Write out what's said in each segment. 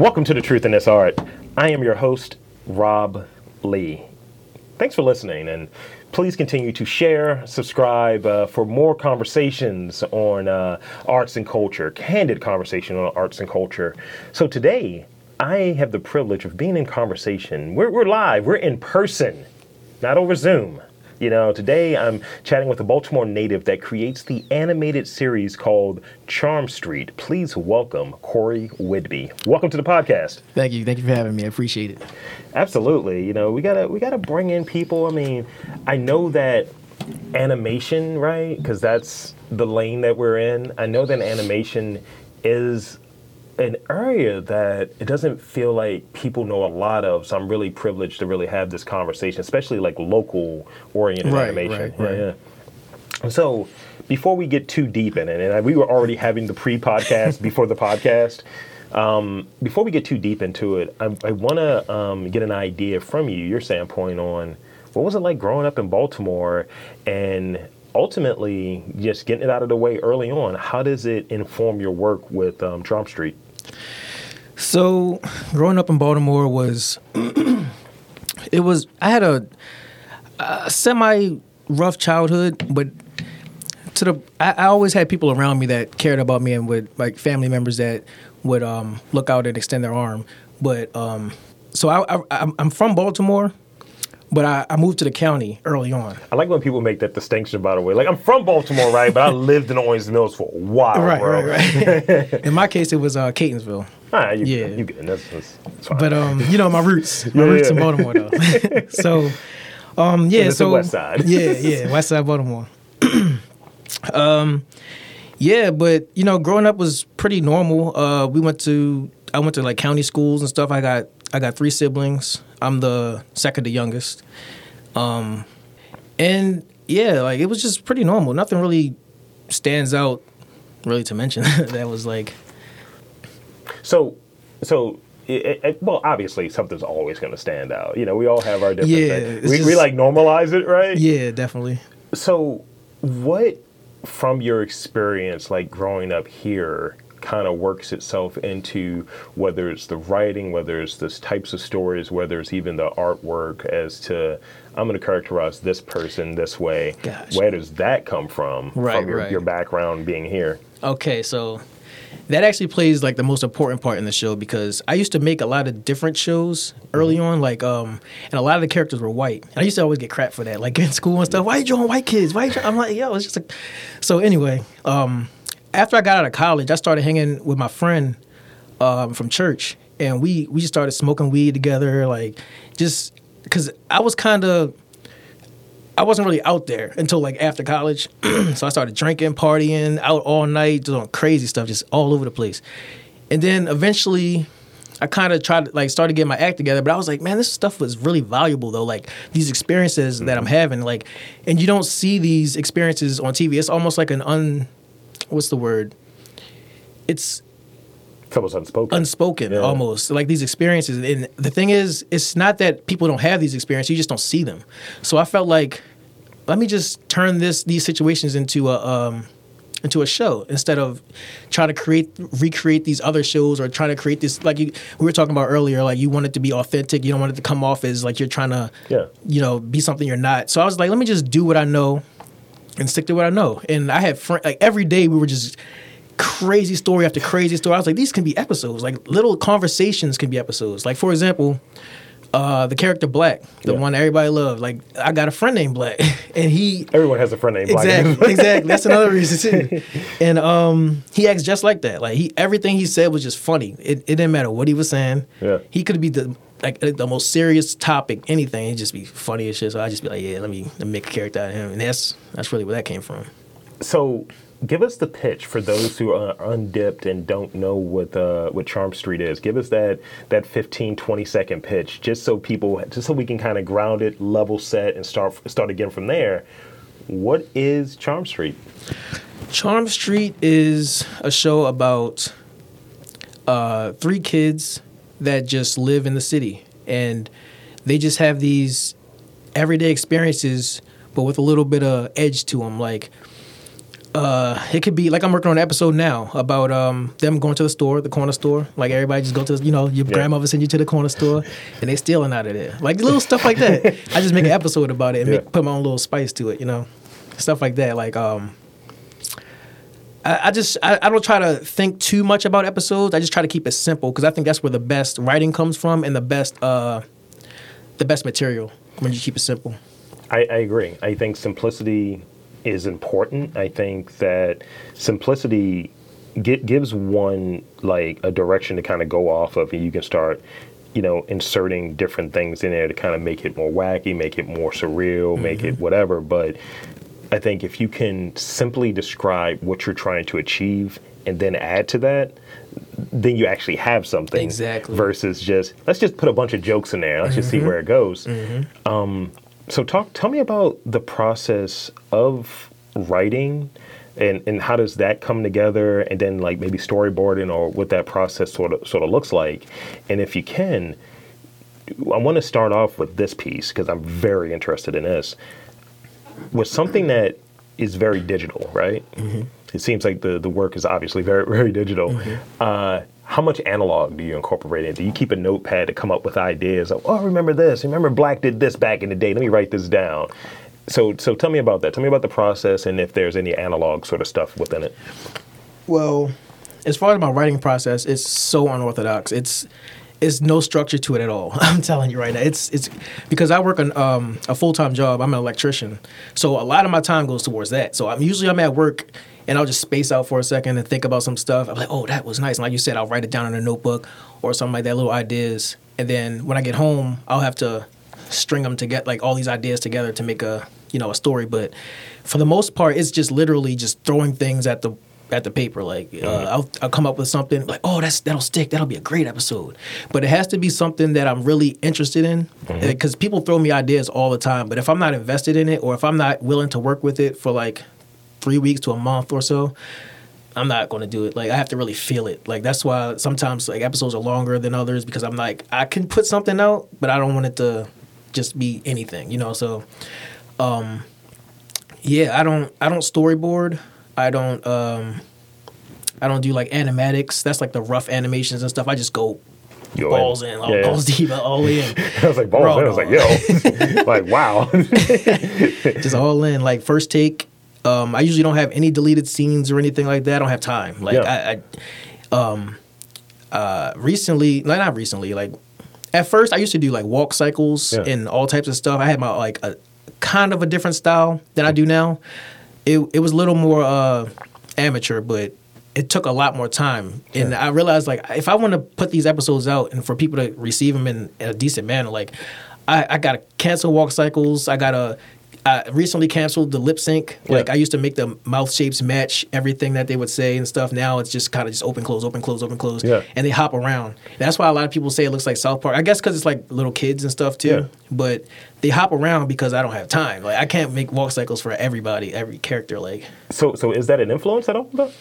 Welcome to The Truth in This Art. I am your host, Rob Lee. Thanks for listening, and please continue to share, subscribe uh, for more conversations on uh, arts and culture, candid conversation on arts and culture. So today, I have the privilege of being in conversation. We're, we're live, we're in person, not over Zoom. You know, today I'm chatting with a Baltimore native that creates the animated series called Charm Street. Please welcome Cory Whidby. Welcome to the podcast. Thank you. Thank you for having me. I appreciate it. Absolutely. You know, we gotta we gotta bring in people. I mean, I know that animation, right? Because that's the lane that we're in. I know that animation is an area that it doesn't feel like people know a lot of. So I'm really privileged to really have this conversation, especially like local oriented Right, animation. right, right. Yeah. So before we get too deep in it, and we were already having the pre-podcast before the podcast. Um, before we get too deep into it, I, I want to um, get an idea from you, your standpoint on what was it like growing up in Baltimore, and ultimately just getting it out of the way early on. How does it inform your work with um, Charm Street? So, growing up in Baltimore was, it was, I had a, a semi rough childhood, but to the, I, I always had people around me that cared about me and would, like family members that would um, look out and extend their arm. But, um, so I, I, I'm- I'm from Baltimore, but I, I moved to the county early on. I like when people make that distinction. By the way, like I'm from Baltimore, right? But I lived in Owings Mills for a while, Right, bro. right, right. in my case, it was uh, Catonsville. You, Yeah. you good. That's, that's, fine. But um, you know my roots, my Yeah, roots in. Baltimore though. so, um, yeah, the so West Side. yeah, yeah, West Side Baltimore. um, yeah, but you know, growing up was pretty normal. Uh, we went to I went to like county schools and stuff. I got I got three siblings. I'm the second to youngest. Um, and yeah, like it was just pretty normal. Nothing really stands out, really to mention. that was like So, so. It, it, well, obviously, something's always going to stand out. You know, we all have our different Yeah, things. We, we like normalize it, right? yeah, definitely. So, what from your experience, like growing up here, kind of works itself into whether it's the writing, whether it's the types of stories, whether it's even the artwork, as to I'm going to characterize this person this way. Gotcha. Where does that come from? Right, from your, right. your background being here. Okay, so that actually plays like the most important part in the show because I used to make a lot of different shows early on, like um, and a lot of the characters were white. And I used to always get crap for that, like in school and stuff. Why are you drawing white kids? Why you draw-" I'm like, yo, it's just like. So anyway, um, after I got out of college, I started hanging with my friend um, from church, and we we just started smoking weed together, like just because I was kind of. I wasn't really out there until like after college. so I started drinking, partying, out all night, doing crazy stuff, just all over the place. And then eventually I kind of tried to like started getting my act together, but I was like, man, this stuff was really valuable though. Like these experiences that I'm having, like, and you don't see these experiences on TV. It's almost like an un, what's the word? It's It's almost unspoken. unspoken Yeah. almost like these experiences and the thing is it's not that people don't have these experiences you just don't see them so i felt like let me just turn this these situations into a um into a show instead of trying to create recreate these other shows or trying to create this like you we were talking about earlier like you want it to be authentic you don't want it to come off as like you're trying to Yeah. you know be something you're not so i was like let me just do what i know and stick to what I know. And I had friends like every day we were just crazy story after crazy story. I was like, these can be episodes. Like little conversations can be episodes. Like for example, uh, the character Black, the Yeah. one everybody loved. Like I got a friend named Black, and he Everyone has a friend named Black. exactly exactly that's another reason too. And um, he acts just like that. Like he everything he said was just funny. It, it didn't matter what he was saying. Yeah. he could be the like the most serious topic, anything. It'd just be funny as shit. So I just be like, yeah, let me, let me make a character out of him, and that's that's really where that came from. So, give us the pitch for those who are undipped and don't know what uh, what Charm Street is. Give us that that 15, 20 second pitch, just so people, just so we can kind of ground it, level set, and start start again from there. What is Charm Street? Charm Street is a show about uh, three kids that just live in the city and they just have these everyday experiences, but with a little bit of edge to them. Like uh, it could be like I'm working on an episode now about um, them going to the store, the corner store. Like everybody just go to, you know, your Yeah. grandmother send you to the corner store, and they stealing out of there, like little stuff like that. I just make an episode about it and Yeah. make, put my own little spice to it, you know, stuff like that. Like um, I, I just I, I don't try to think too much about episodes. I just try to keep it simple because I think that's where the best writing comes from and the best uh, the best material when you keep it simple. I, I agree. I think simplicity is important. I think that simplicity gi- gives one like a direction to kind of go off of, and you can start, you know, inserting different things in there to kind of make it more wacky, make it more surreal, make it whatever. But I think if you can simply describe what you're trying to achieve and then add to that, then you actually have something. Exactly. Versus just let's just put a bunch of jokes in there. Let's just see where it goes. Um, so talk tell me about the process of writing and, and how does that come together and then like maybe storyboarding or what that process sort of sort of looks like. And if you can, I want to start off with this piece because I'm very interested in this. With something that is very digital, right? It seems like the, the work is obviously very, very digital. Uh, how much analog do you incorporate in? Do you keep a notepad to come up with ideas? Of, oh, remember this. Remember Black did this back in the day. Let me write this down. So, so tell me about that. Tell me about the process and if there's any analog sort of stuff within it. Well, as far as my writing process, it's so unorthodox. It's it's no structure to it at all. I'm telling you right now. It's it's because I work on um, a full time job. I'm an electrician, so a lot of my time goes towards that. So I'm usually I'm at work and I'll just space out for a second and think about some stuff. I'm like, oh, that was nice. And like you said, I'll write it down in a notebook or something like that, little ideas. And then when I get home, I'll have to string them together, like all these ideas together to make a you know a story. But for the most part, it's just literally just throwing things at the at the paper. Like uh, I'll, I'll come up with something like, oh, that's that'll stick. That'll be a great episode. But it has to be something that I'm really interested in because people throw me ideas all the time. But if I'm not invested in it or if I'm not willing to work with it for like three weeks to a month or so. I'm not going to do it. Like I have to really feel it. Like that's why sometimes like episodes are longer than others because I'm like I can put something out, but I don't want it to just be anything, you know. So, um, yeah, I don't I don't storyboard. I don't um, I don't do like animatics. That's like the rough animations and stuff. I just go go balls in, all, Yeah, yeah. balls deep, all in, I was like, balls Raw in. I was like, yo, like, wow. just all in. Like first take. Um, I usually don't have any deleted scenes or anything like that. I don't have time. Like Yeah. I, I, um, uh, recently, like not recently, like at first I used to do like walk cycles Yeah. and all types of stuff. I had my like a kind of a different style than I do now. It it was a little more uh, amateur, but it took a lot more time. And I realized like if I want to put these episodes out and for people to receive them in, in a decent manner, like I, I gotta cancel walk cycles. I gotta. I recently canceled the lip sync. Like Yeah. I used to make the mouth shapes match everything that they would say and stuff. Now it's just kind of just open close, open close, open close, Yeah. and they hop around. That's why a lot of people say it looks like South Park. I guess because it's like little kids and stuff too. Yeah. But they hop around because I don't have time. Like I can't make walk cycles for everybody, every character. Like so, so is that an influence at all? though?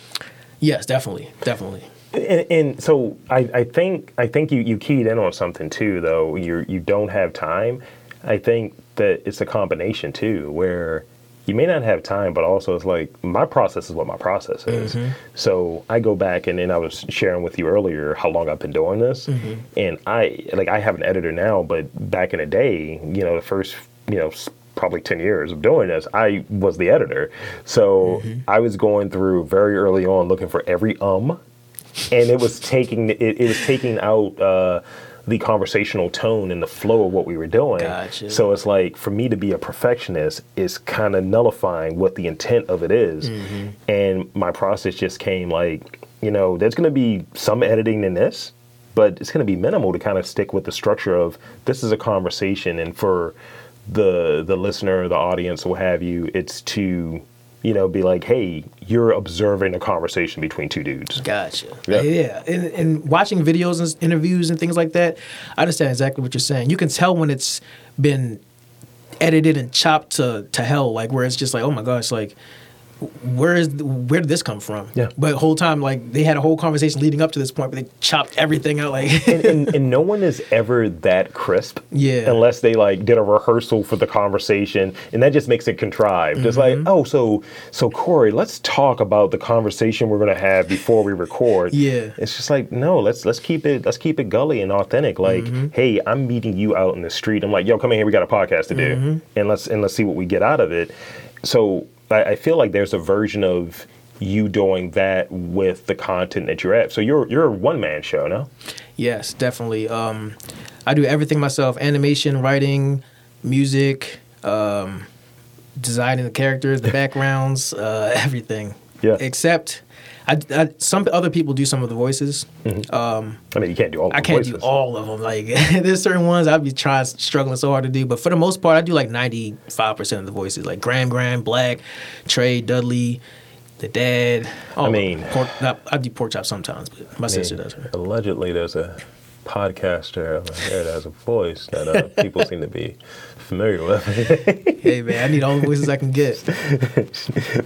yes, definitely, definitely. And, and so I, I think I think you, you keyed in on something too though you you don't have time I think that it's a combination too where you may not have time but also it's like my process is what my process is. So I go back and then I was sharing with you earlier how long I've been doing this. And I like I have an editor now but back in the day you know the first you know probably 10 years of doing this i was the editor. So i was going through very early on looking for every um and it was taking it, it was taking out uh, the conversational tone and the flow of what we were doing. Gotcha. So it's like for me to be a perfectionist is kind of nullifying what the intent of it is. Mm-hmm. and my process just came like you know there's going to be some editing in this, but it's going to be minimal to kind of stick with the structure of this is a conversation and for the the listener, the audience, what have you, it's to you know be like, hey, you're observing a conversation between two dudes. Gotcha. Yeah. Yeah. And, and watching videos and interviews and things like that, I understand exactly what you're saying. You can tell when it's been edited and chopped to, to hell, like where it's just like, oh my gosh, like where is where did this come from? Yeah. But whole time, like they had a whole conversation leading up to this point, but they chopped everything out. Like, and, and, and no one is ever that crisp Yeah. unless they like did a rehearsal for the conversation and that just makes it contrived it's like Mm-hmm. oh so so cory let's talk about the conversation we're going to have before we record Yeah. it's just like no let's let's keep it let's keep it gully and authentic like Mm-hmm. hey i'm meeting you out in the street i'm like yo come in here we got a podcast to do Mm-hmm. and let's and let's see what we get out of it so I, I feel like there's a version of you doing that with the content that you're at so you're you're a one-man show no yes, definitely. Um, I do everything myself: animation, writing, music, um, designing the characters, the backgrounds, uh, everything. Yeah. Except, I, I, some other people do some of the voices. I mean, you can't do all. The voices. I can't voices. do all of them. Like there's certain ones I'd be trying struggling so hard to do, but for the most part, I do like 95 percent of the voices. Like Graham, Graham, Black, Trey, Dudley, the dad. all of mean- pork, not, I do pork chop sometimes, but my sister does. Her. Allegedly, there's a podcaster that has a voice that uh, people seem to be familiar with. Hey man, I need all the voices I can get.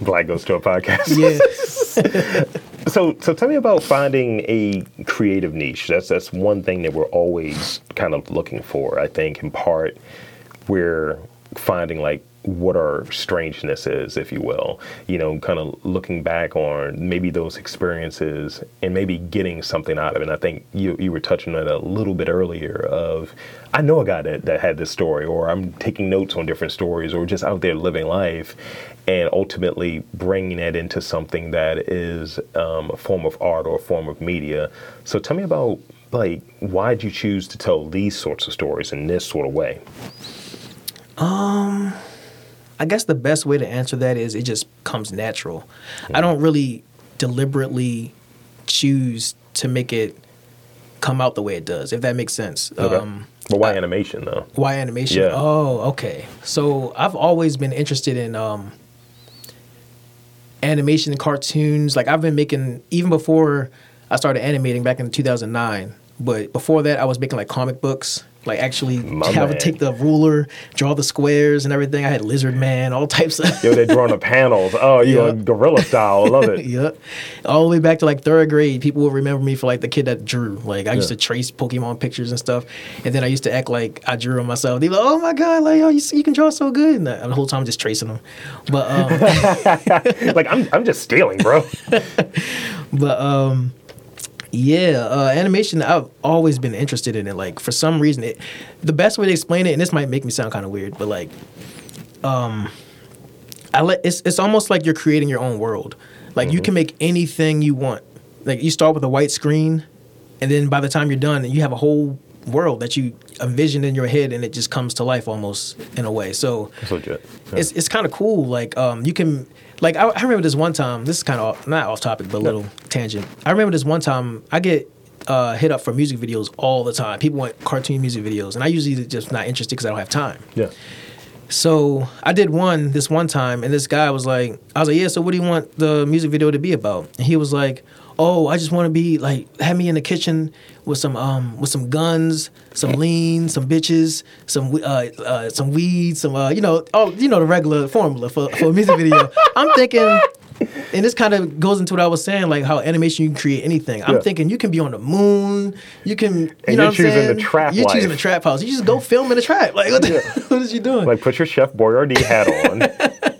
Black goes to a podcast. Yeah, So, so tell me about finding a creative niche. That's that's one thing that we're always kind of looking for. I think in part we're finding like what our strangeness is, if you will. You know, kind of looking back on maybe those experiences and maybe getting something out of it. And I think you you were touching on it a little bit earlier. Of I know a guy that that had this story, or I'm taking notes on different stories, or just out there living life. And ultimately bringing that into something that is um, a form of art or a form of media. So tell me about like why did you choose to tell these sorts of stories in this sort of way? I guess the best way to answer that is it just comes natural. I don't really deliberately choose to make it come out the way it does, if that makes sense. Okay. Um, but why animation though? Why animation? Yeah. Oh, okay. So I've always been interested in um, animation and cartoons. Like I've been making even before I started animating back in 2009. But before that, I was making like comic books. Like actually, My would man. take the ruler, draw the squares and everything. I had Lizard Man, all types of. Yo, they're drawing the panels. Oh, you Yeah. gorilla style. I love it. Yep. All the way back to like third grade, people would remember me for like the kid that drew. Like I used to trace Pokemon pictures and stuff, and then I used to act like I drew them myself. They be like, "Oh my god, like yo, you, you can draw so good," and the, the whole time I'm just tracing them. But um, like I'm, I'm just stealing, bro. but um, yeah, uh, animation. I've always been interested in it. Like for some reason, it the best way to explain it, and this might make me sound kind of weird, but like, um, I let it's it's almost like you're creating your own world. Like you can make anything you want. Like you start with a white screen, and then by the time you're done, you have a whole world that you envisioned in your head, and it just comes to life almost in a way. So It's legit. Yeah. it's it's kind of cool. Like um, you can like I, I remember this one time. This is kind of not off topic, but a little tangent. I remember this one time I get uh, hit up for music videos all the time. People want cartoon music videos, and I usually just not interested because I don't have time. yeah. So I did one this one time, and this guy was like, I was like, yeah. So what do you want the music video to be about? And he was like, oh, I just want to be like, have me in the kitchen with some um with some guns, some lean, some bitches, some uh, uh some weed, some uh you know oh you know the regular formula for for a music video. I'm thinking. And this kind of goes into what I was saying, like how animation you can create anything. I'm Yeah. thinking you can be on the moon, you can, you And know you're what I'm choosing the saying? trap You're choosing the trap house. You just go film in the trap. Like what, the, what is you doing? Like put your Chef Boyardee hat on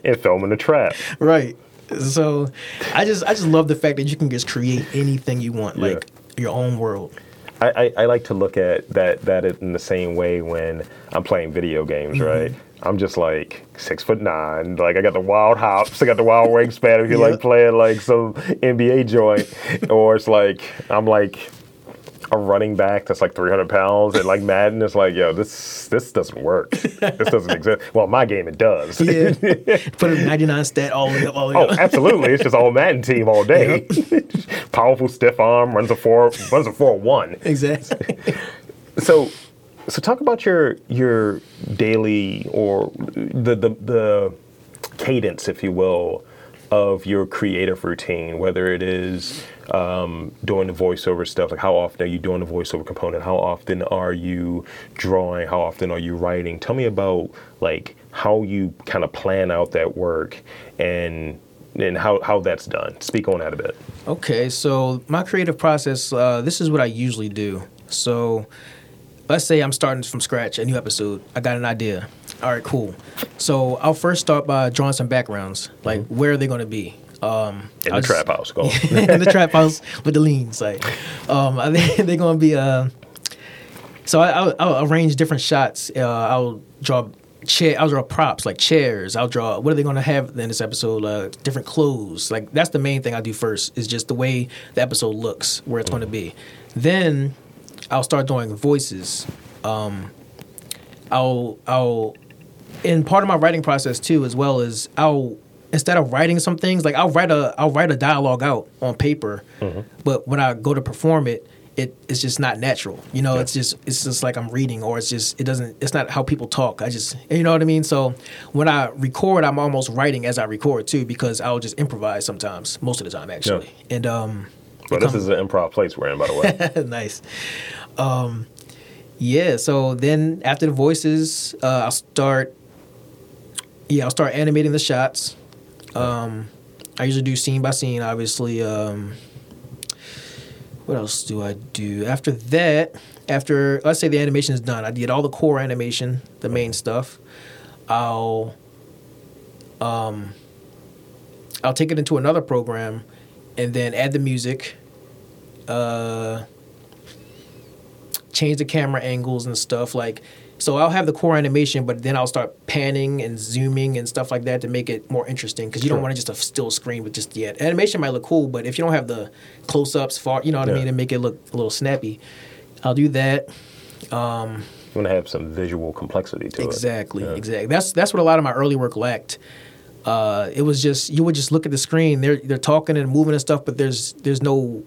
and film in the trap. Right. So I just I just love the fact that you can just create anything you want, Yeah. like your own world. I, I, I like to look at that that in the same way when I'm playing video games, Mm-hmm. right? I'm just like six foot nine, like I got the wild hops, I got the wild wingspan. If you Yeah. like playing like some NBA joint, or it's like I'm like a running back that's like 300 pounds, and like Madden is like, yo, this this doesn't work. this doesn't exist. Well, my game it does. Yeah. Put a 99 stat all the way up, all the way Oh, up. absolutely! It's just all Madden team all day. Powerful stiff arm, runs a four, runs a four one. Exactly. So, so talk about your your daily or the the, the cadence, if you will, of your creative routine. Whether it is um, doing the voiceover stuff, like how often are you doing the voiceover component? How often are you drawing? How often are you writing? Tell me about like how you kind of plan out that work and and how how that's done. Speak on that a bit. Okay, so my creative process, uh, this is what I usually do. So let's say I'm starting from scratch, a new episode. I got an idea. All right, cool. So I'll first start by drawing some backgrounds, like where are they going to be? Um, In I'll the just- trap house, go. in the trap house with the leans. Like, um, I think they're gonna be. Uh, so I, I'll, I'll arrange different shots. Uh, I'll draw chair. I'll draw props like chairs. I'll draw. What are they gonna have in this episode? Uh, different clothes. Like that's the main thing I do first. Is just the way the episode looks, where it's gonna be. Then I'll start doing voices. Um, I'll I'll in part of my writing process too, as well as I'll instead of writing some things like I'll write a I'll write a dialogue out on paper, but when I go to perform it, it it's just not natural. You know, it's just it's just like I'm reading, or it's just it doesn't it's not how people talk. I just you know what I mean. So when I record, I'm almost writing as I record too, because I'll just improvise sometimes, most of the time actually, and um. Well, this is an improv place we're in, by the way. nice. Um, yeah. So then after the voices, uh, I'll start. Yeah, I'll start animating the shots. Um, I usually do scene by scene. Obviously. Um, what else do I do after that? After let's say the animation is done, I did all the core animation, the main stuff. I'll um, I'll take it into another program and then add the music, uh, change the camera angles and stuff. Like, so I'll have the core animation, but then I'll start panning and zooming and stuff like that to make it more interesting. Because you Sure. don't want to just a still screen with just the animation might look cool, but if you don't have the close ups, far, you know what I mean, and make it look a little snappy. I'll do that. You want to have some visual complexity to Exactly, it. Yeah. exactly. That's that's what a lot of my early work lacked. Uh, it was just you would just look at the screen. They're they're talking and moving and stuff, but there's there's no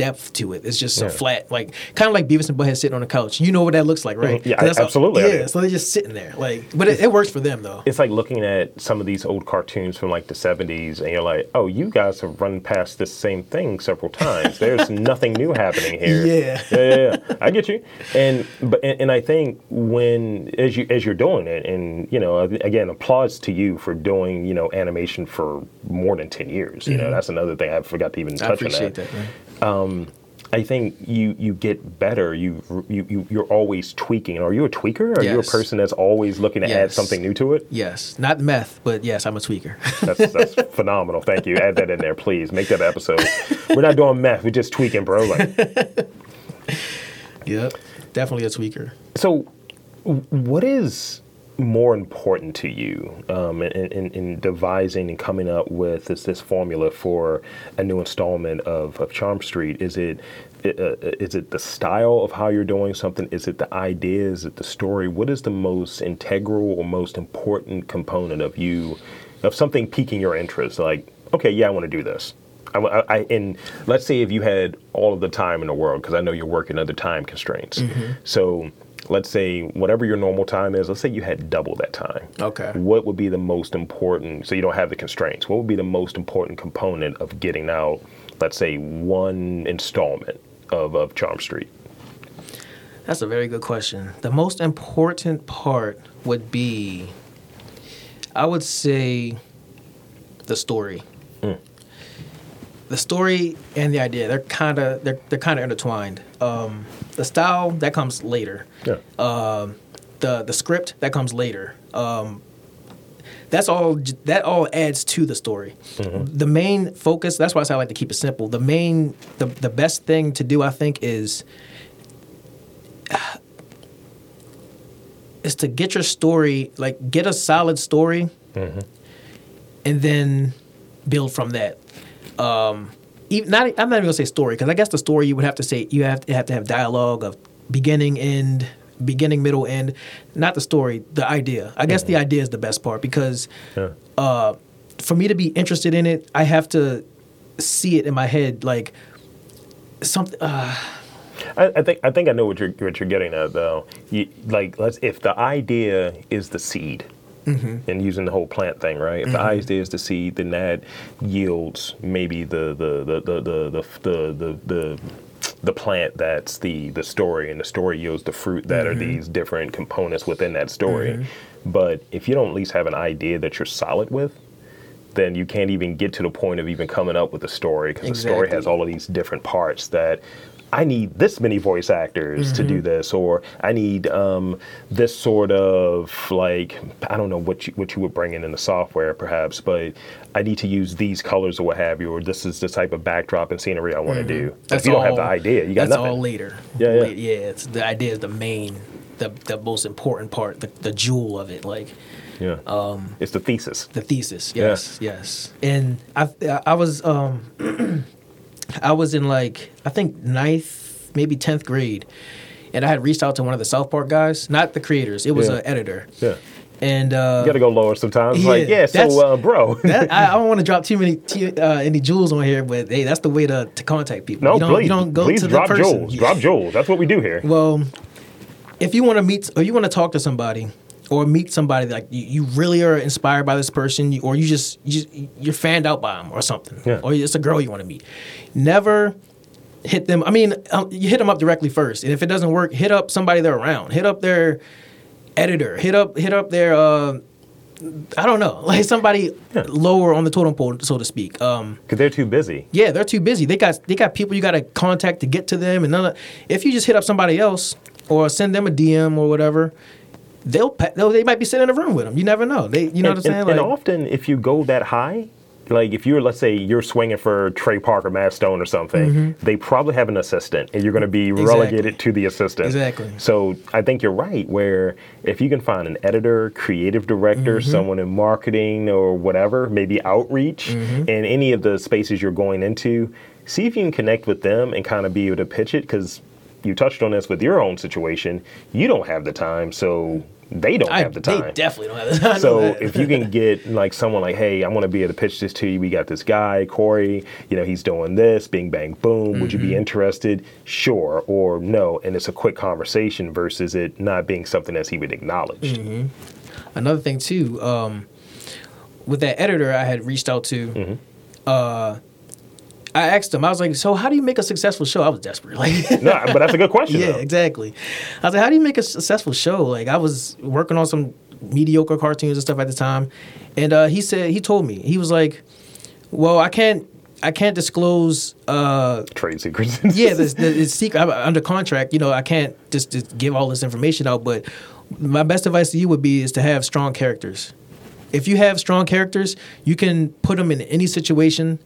depth to it. It's just so Yeah. flat, like kind of like Beavis and Butthead sitting on a couch. You know what that looks like, right? Mhm. Yeah, that's absolutely yeah, so they're just sitting there, like, but it, it works for them though. It's like looking at some of these old cartoons from like the 70s, and you're like, oh, you guys have run past this same thing several times. There's nothing new happening here. Yeah. yeah, yeah, yeah. I get you. And but and, and I think when as you as you're doing it, and you know, again, applause to you for doing you know animation for more than 10 years. You know, that's another thing I forgot to even Mm-hmm. Touch on appreciate that. that. Man. I think you you get better. You you, you you're always tweaking. Are you a tweaker? Are you a person that's always looking to add something new to it? Yes, not meth, but yes, I'm a tweaker. That's that's phenomenal. Thank you. Add that in there, please. Make that episode. We're not doing meth. We're just tweaking, bro. Like, yep, definitely a tweaker. so, what is more important to you um, in, in, in devising and coming up with this this formula for a new installment of, of Charm Street? Is it uh, is it the style of how you're doing something? Is it the idea? Is it the story? What is the most integral or most important component of you of something piquing your interest? Like, okay, yeah, I want to do this. I, I, and let's say if you had all of the time in the world, because I know you're working under time constraints. So let's say whatever your normal time is, let's say you had double that time. Okay. What would be the most important? So you don't have the constraints. What would be the most important component of getting out, let's say, one installment of, of Charm Street? That's a very good question. The most important part would be, I would say, the story. The story and the idea they're kind of they're they're kind of intertwined. Um, the style that comes later. Yeah. Um, the the script that comes later. Um, that's all. That all adds to the story. The main focus. That's why I say I like to keep it simple. The main, the the best thing to do, I think, is is to get your story like get a solid story, and then build from that. Um, even, not I'm not even gonna say story because I guess the story you would have to say you have to have to have dialogue of beginning end beginning middle end not the story the idea i guess the idea is the best part because Yeah. uh, for me to be interested in it i have to see it in my head like something uh, I, I think I think I know what you're what you're getting at though. You, like, let's if the idea is the seed, Mm-hmm. and using the whole plant thing, right? If the mm-hmm. idea is the seed, then that yields maybe the the the the the the the, the, the plant that's the the story and the story yields the fruit that are mm-hmm. these different components within that story. But if you don't at least have an idea that you're solid with then you can't even get to the point of even coming up with a story because the story has all of these different parts that I need this many voice actors to Mm-hmm. do this, or I need um, this sort of like I don't know what you what you would bring in in the software perhaps, but I need to use these colors or what have you, or this is the type of backdrop and scenery I want to do. But if you don't have the idea, you got that's nothing. all later. Yeah, yeah. Yeah. It's the idea is the main, the the most important part, the, the jewel of it. Like Yeah, um, it's the thesis. the thesis. Yeah. Yes, yes. And I I was um I was in like I think ninth, maybe tenth grade, and I had reached out to one of the South Park guys, not the creators. It was Yeah. an editor. Yeah, And uh, you got to go lower sometimes. like, yeah, yeah, so uh, bro. that, I, I don't want to drop too many t- uh, any jewels on here, but hey, that's the way to, to contact people. no, you don't, please, you don't go please to drop the person. jewels. Drop jewels. That's what we do here. Well, if you want to meet or you want to talk to somebody or meet somebody like you, you really are inspired by this person, or you just you just, you're fanned out by them or something, Yeah. or it's a girl you want to meet, never hit them. I mean, um, you hit them up directly first, and if it doesn't work, hit up somebody they're around. Hit up their editor. Hit up hit up their. Uh, I don't know, like somebody Yeah. lower on the totem pole, so to speak. Um, Because they're too busy. yeah, they're too busy. They got they got people you got to contact to get to them, and none of, if you just hit up somebody else or send them a DM or whatever, they'll, they might be sitting in a room with them. You never know. They you know and, what I'm saying? and- and often, if you go that high, like if you're, let's say, you're swinging for Trey Parker, Matt Stone, or something, they probably have an assistant, and you're going to be relegated to the assistant. Exactly. So I think you're right. Where if you can find an editor, creative director, Mm-hmm. someone in marketing or whatever, maybe outreach, Mm-hmm. in any of the spaces you're going into, see if you can connect with them and kind of be able to pitch it because. You touched on this with your own situation. You don't have the time, so they don't I, have the time. they definitely don't have the time. So if you can get like someone like, hey, I want to be able to pitch this to you. We got this guy, Cory. You know, he's doing this. Bing, bang, boom. Would you Mm-hmm. be interested? Sure or no. And it's a quick conversation versus it not being something that's even acknowledged. Mm-hmm. another thing too, um, with that editor I had reached out to, Mm-hmm. uh, I asked him. I was like, "So how do you make a successful show?" I was desperate, like. no, but that's a good question. Yeah, though. exactly. I was like, how do you make a successful show? Like, I was working on some mediocre cartoons and stuff at the time, and uh, he said he told me he was like, well, I can't. I can't disclose. Uh, Trade secrets. yeah, the, the, it's secret. I'm under contract. You know, I can't just, just give all this information out. But my best advice to you would be is to have strong characters. If you have strong characters, you can put them in any situation,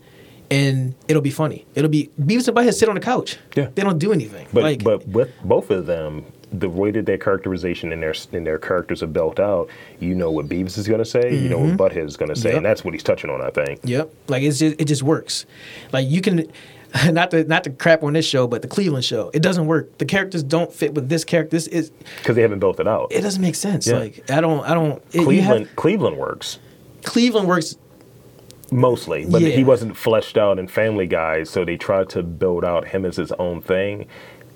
and it'll be funny. It'll be Beavis and Butthead sit on the couch. Yeah. they don't do anything. But like, but with both of them, the way that their characterization and their and their characters are built out, you know what Beavis is going to say, you know what Butthead is going to say, Mm-hmm. Yep. and that's what he's touching on. I think. Yep. Like it's just it just works. Like you can not to not to crap on this show, but the Cleveland show, it doesn't work. The characters don't fit with this character. This is Because they haven't built it out. it doesn't make sense. Yeah. Like I don't I don't it, Cleveland have- Cleveland works. Cleveland works mostly, but Yeah. he wasn't fleshed out in Family Guy, so they tried to build out him as his own thing,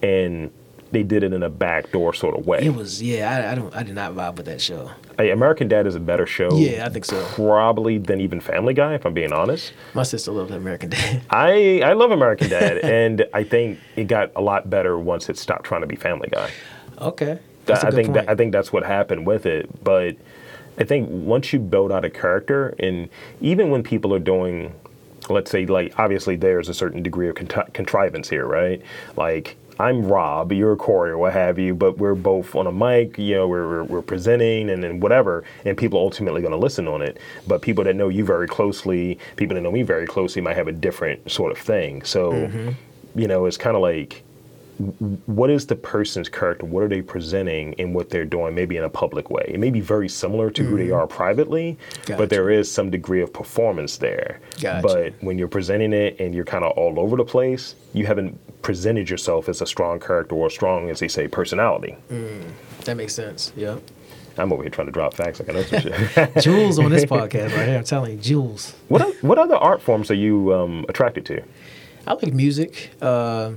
and they did it in a backdoor sort of way. it was yeah, I, I don't I did not vibe with that show. Hey, American Dad is a better show, Yeah, I think so. probably than even Family Guy, if I'm being honest. My sister loved American Dad. I I love American Dad, and I think it got a lot better once it stopped trying to be Family Guy. Okay. I think that, I think that's what happened with it. But I think once you build out a character, and even when people are doing, let's say, like obviously there's a certain degree of contri- contrivance here, right? Like I'm Rob, you're Cory, or what have you, but we're both on a mic, you know, we're, we're, we're presenting and then whatever, and people are ultimately going to listen on it. But people that know you very closely, people that know me very closely, might have a different sort of thing. So, Mm-hmm. you know, it's kind of like what is the person's character? What are they presenting in what they're doing, maybe in a public way? It may be very similar to who they are privately, Gotcha. but there is some degree of performance there. Gotcha. But when you're presenting it and you're kind of all over the place, you haven't presented yourself as a strong character or strong, as they say, personality. that makes sense. Yeah. I'm over here trying to drop facts like I know some shit. Jewels on this podcast right here. I'm telling you, Jewels. what, what other art forms are you um, attracted to? I like music. Uh,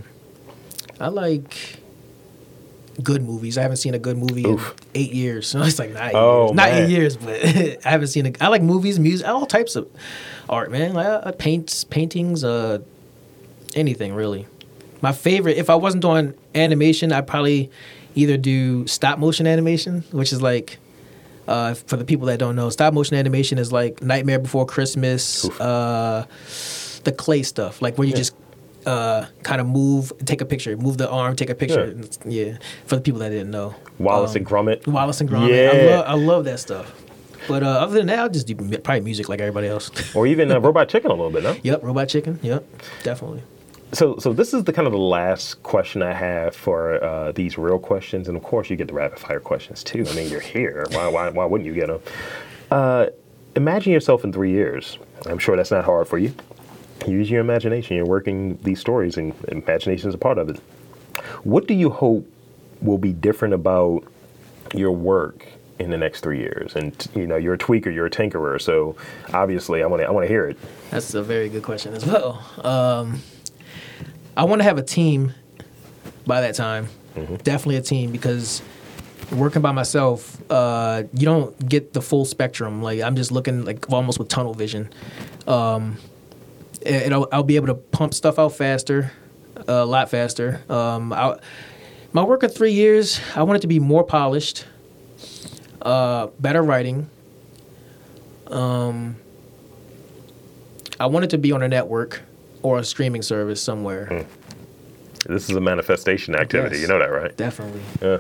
I like good movies. I haven't seen a good movie Oof. in eight years. So it's like not eight Oh, years. Not man. eight years, but I haven't seen a. I like movies, music, all types of art, man. Like I, I paints, paintings, uh, anything really. My favorite, if I wasn't doing animation, I'd probably either do stop motion animation, which is like Uh, for the people that don't know, stop motion animation is like Nightmare Before Christmas, uh, the clay stuff, like where you Yeah. just uh, kind of move, take a picture, move the arm, take a picture. Yeah. Yeah, for the people that didn't know. Wallace Um, and Gromit. Wallace and Gromit. Yeah. I, love, I love that stuff. But uh, other than that, I'll just do probably music like everybody else. Or even uh, Robot Chicken a little bit, no? yep, Robot Chicken. Yep, definitely. So, so this is the kind of the last question I have for uh, these real questions, and of course, you get the rapid fire questions too. I mean, you're here. Why, why, why wouldn't you get them? Uh, imagine yourself in three years. I'm sure that's not hard for you. Use your imagination. You're working these stories, and imagination is a part of it. What do you hope will be different about your work in the next three years? And you know, you're a tweaker, you're a tinkerer, so obviously, I want to, I want to hear it. That's a very good question as well. Um, I want to have a team by that time. Definitely a team because working by myself, uh, you don't get the full spectrum. Like I'm just looking like almost with tunnel vision. Um, and I'll, I'll be able to pump stuff out faster, a lot faster. Um, I, my work of three years, I want it to be more polished, uh, better writing. Um, I want it to be on a network or a streaming service somewhere. This is a manifestation activity. Yes. You know that, right? Definitely. Yeah.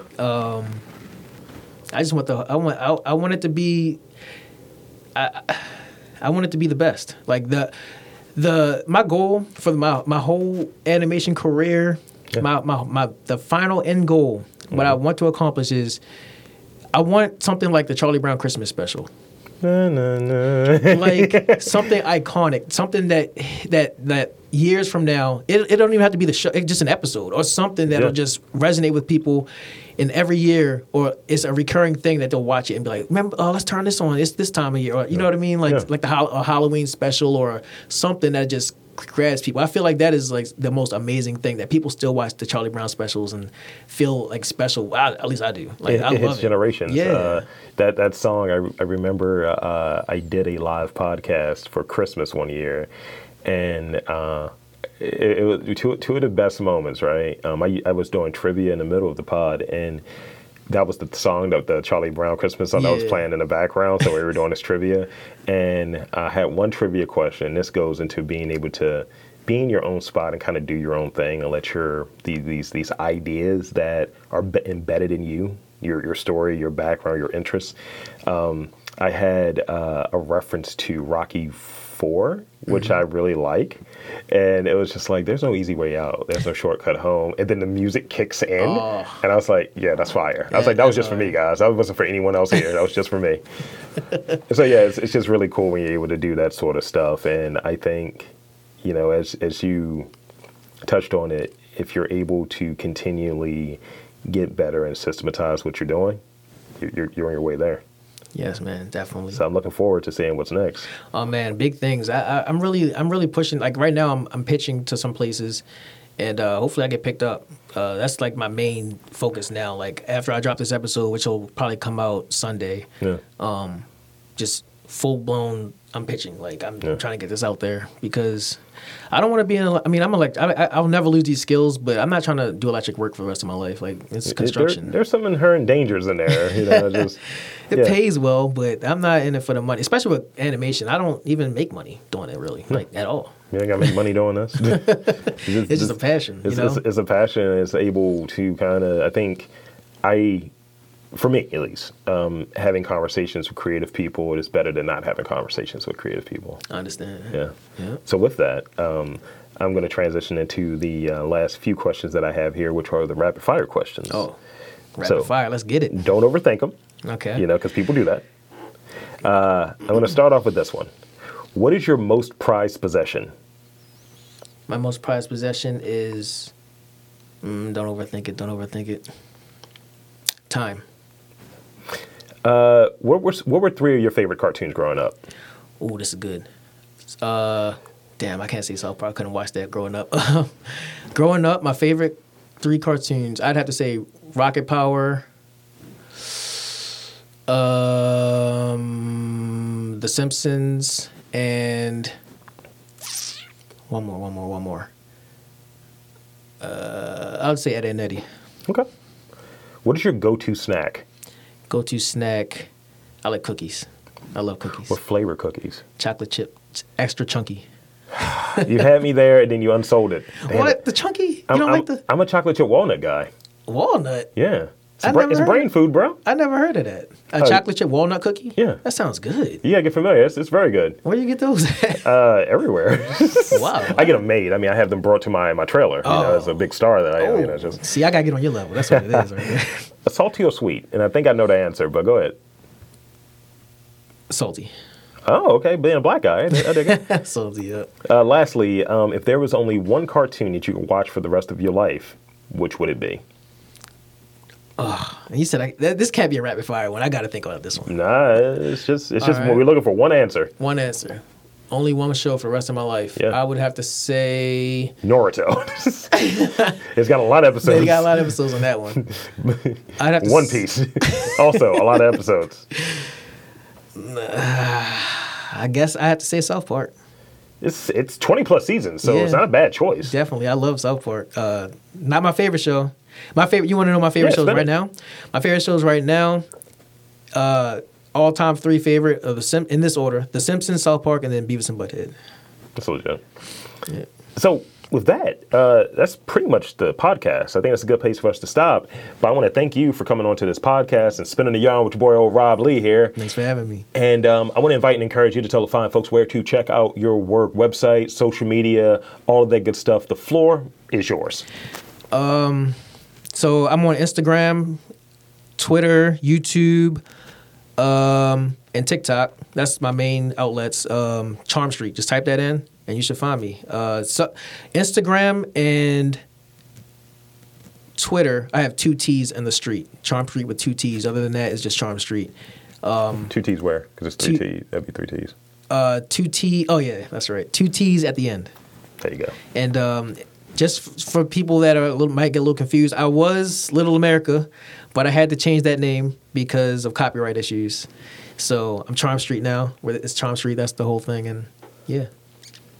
I just want the I want I, I want it to be I I want it to be the best. Like the the my goal for my my whole animation career, Yeah. my, my my the final end goal, what I mm-hmm. want to accomplish is I want something like the Charlie Brown Christmas special. Na, na, na. like something iconic, something that that that years from now, it, it don't even have to be the show, it's just an episode or something that'll Yeah. just resonate with people. And every year, or it's a recurring thing that they'll watch it and be like, "Remember, oh, let's turn this on. It's this time of year." Or you know what I mean? Like Yeah. like the a Halloween special or something that just grabs people. I feel like that is like the most amazing thing that people still watch the Charlie Brown specials and feel like special. I, at least I do. Like it, I it hits love it. generations. Yeah. Uh, that that song, I, I remember uh, I did a live podcast for Christmas one year, and uh, it, it was two, two of the best moments. Right, um, I, I was doing trivia in the middle of the pod, and that was the song that the Charlie Brown Christmas song that was playing in the background. So we were doing this trivia, and I had one trivia question. This goes into being able to be in your own spot and kind of do your own thing and let your these these, these ideas that are be- embedded in you, your your story, your background, your interests. Um, I had uh, a reference to Rocky Four, which mm-hmm. I really like, and it was just like, there's no easy way out. There's no shortcut home. And then the music kicks in, Oh. and I was like, yeah, that's fire. I was like, that was just for me, guys. That wasn't for anyone else here. That was just for me. so yeah, it's, it's just really cool when you're able to do that sort of stuff. And I think, you know, as as you touched on it, if you're able to continually get better and systematize what you're doing, you're, you're on your way there. Yes, man, definitely. So I'm looking forward to seeing what's next. Oh man, big things. I, I'm really I'm really pushing. Like right now, I'm I'm pitching to some places, and uh, hopefully I get picked up. Uh, that's like my main focus now. Like after I drop this episode, which will probably come out Sunday, Yeah. um, just full blown. I'm pitching. Like I'm Yeah. trying to get this out there because I don't want to be in. A, I mean, I'm elect. I, I'll never lose these skills, but I'm not trying to do electric work for the rest of my life. Like it's It- construction. There, there's some inherent dangers in there. You know, just It yeah. pays well, but I'm not in it for the money. Especially with animation, I don't even make money doing it really, like at all. You ain't got to make money doing this. it's, It's just a passion, you It's, know. it's, it's a passion. It's able to kind of. I think, I, for me at least, um, having conversations with creative people is better than not having conversations with creative people. I understand. Yeah. Yeah. So with that, um, I'm going to transition into the uh, last few questions that I have here, which are the rapid fire questions. Oh, rapid So- fire. Let's get it. Don't overthink them. Okay. You know, because people do that. Uh, I'm going to start off with this one. What is your most prized possession? My most prized possession is. Mm, don't overthink it. Don't overthink it. Time. Uh, what were what were three of your favorite cartoons growing up? Oh, this is good. Uh, damn, I can't say South Park. I couldn't watch that growing up. growing up, my favorite three cartoons. I'd have to say Rocket Power. Um, The Simpsons and one more, one more, one more. Uh, I would say Ed and Eddie. Okay. What is your go-to snack? Go to snack. I like cookies. I love cookies. What flavor cookies? Chocolate chip, extra chunky. You had me there, and then you unsold it. Damn what it. the chunky? You I'm, don't I'm- like the I'm a chocolate chip walnut guy. walnut? Yeah. It's, bra- it's brain food, bro. I never heard of that. A Oh. chocolate chip walnut cookie? Yeah. that sounds good. Yeah, get familiar. It's, it's very good. Where do you get those at? Uh, everywhere. wow. I get them made. I mean, I have them brought to my, my trailer. You know, Oh. as a big star that I am. You know, Oh. just See, I gotta get on your level. That's what it is. Right there. Salty or sweet. And I think I know the answer, but go ahead. Salty. Oh, okay. Being a black guy, I dig it. Salty. Yeah. Uh, lastly, um, if there was only one cartoon that you could watch for the rest of your life, which would it be? And you said I, th- this can't be a rapid fire one. I got to think about this one. Nah, it's just it's just right. we're looking for one answer. One answer. Only one show for the rest of my life. Yeah. I would have to say Naruto. it's got a lot of episodes. they got a lot of episodes on that one. I'd have to One s- Piece. also, a lot of episodes. I guess I have to say South Park. It's it's twenty plus seasons, so it's not a bad choice. Definitely, I love South Park. Uh, not my favorite show. My favorite. You want to know my favorite Yeah, shows right now? My favorite shows right now. Uh, all time three favorite of the Sim in this order: The Simpsons, South Park, and then Beavis and Butthead. That's legit. Yeah. So with that, uh, that's pretty much the podcast. I think that's a good place for us to stop. But I want to thank you for coming onto this podcast and spending the yarn with your boy old Rob Lee here. Thanks for having me. And um, I want to invite and encourage you to tell the fine folks where to check out your work, website, social media, all of that good stuff. The floor is yours. Um, So I'm on Instagram, Twitter, YouTube, um, and TikTok. That's my main outlets. Um, Charm Street. Just type that in, and you should find me. Uh, so Instagram and Twitter. I have two T's in the street. Charm Street with two T's. Other than that, it's just Charm Street. Two T's where? Because it's three Two- T's. That'd be three T's. Uh, two T. Oh yeah, that's right. Two T's at the end. There you go. And um, just f- for people that are a little, might get a little confused, I was Little America, but I had to change that name because of copyright issues. So I'm Charm Street now. It's Charm Street, that's the whole thing. And yeah,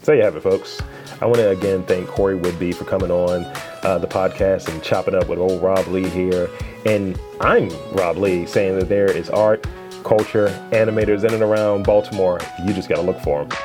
So you have it, folks. I want to again thank Cory Whidby for coming on uh, the podcast and chopping up with old Rob Lee here. And I'm Rob Lee saying that there is art, culture, animators in and around Baltimore. You just got to look for them.